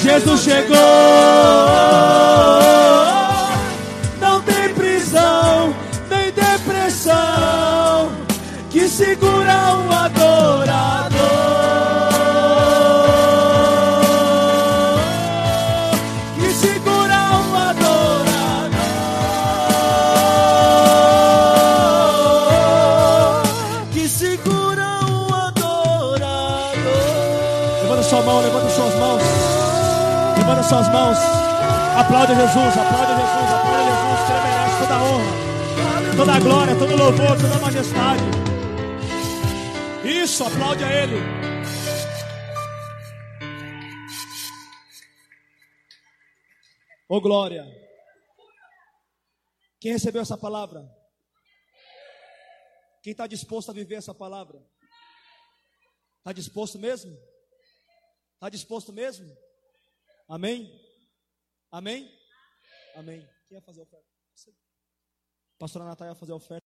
A: Jesus chegou. Aplaude Jesus, aplaude Jesus, aplaude Jesus, que ele merece toda a honra, toda a glória, todo o louvor, toda a majestade. Isso, aplaude a Ele. Ô glória. Quem recebeu essa palavra? Quem está disposto a viver essa palavra? Está disposto mesmo? Está disposto mesmo? Amém? Amém? Amém. Quem ia fazer a oferta? Pastora Natália ia fazer a oferta.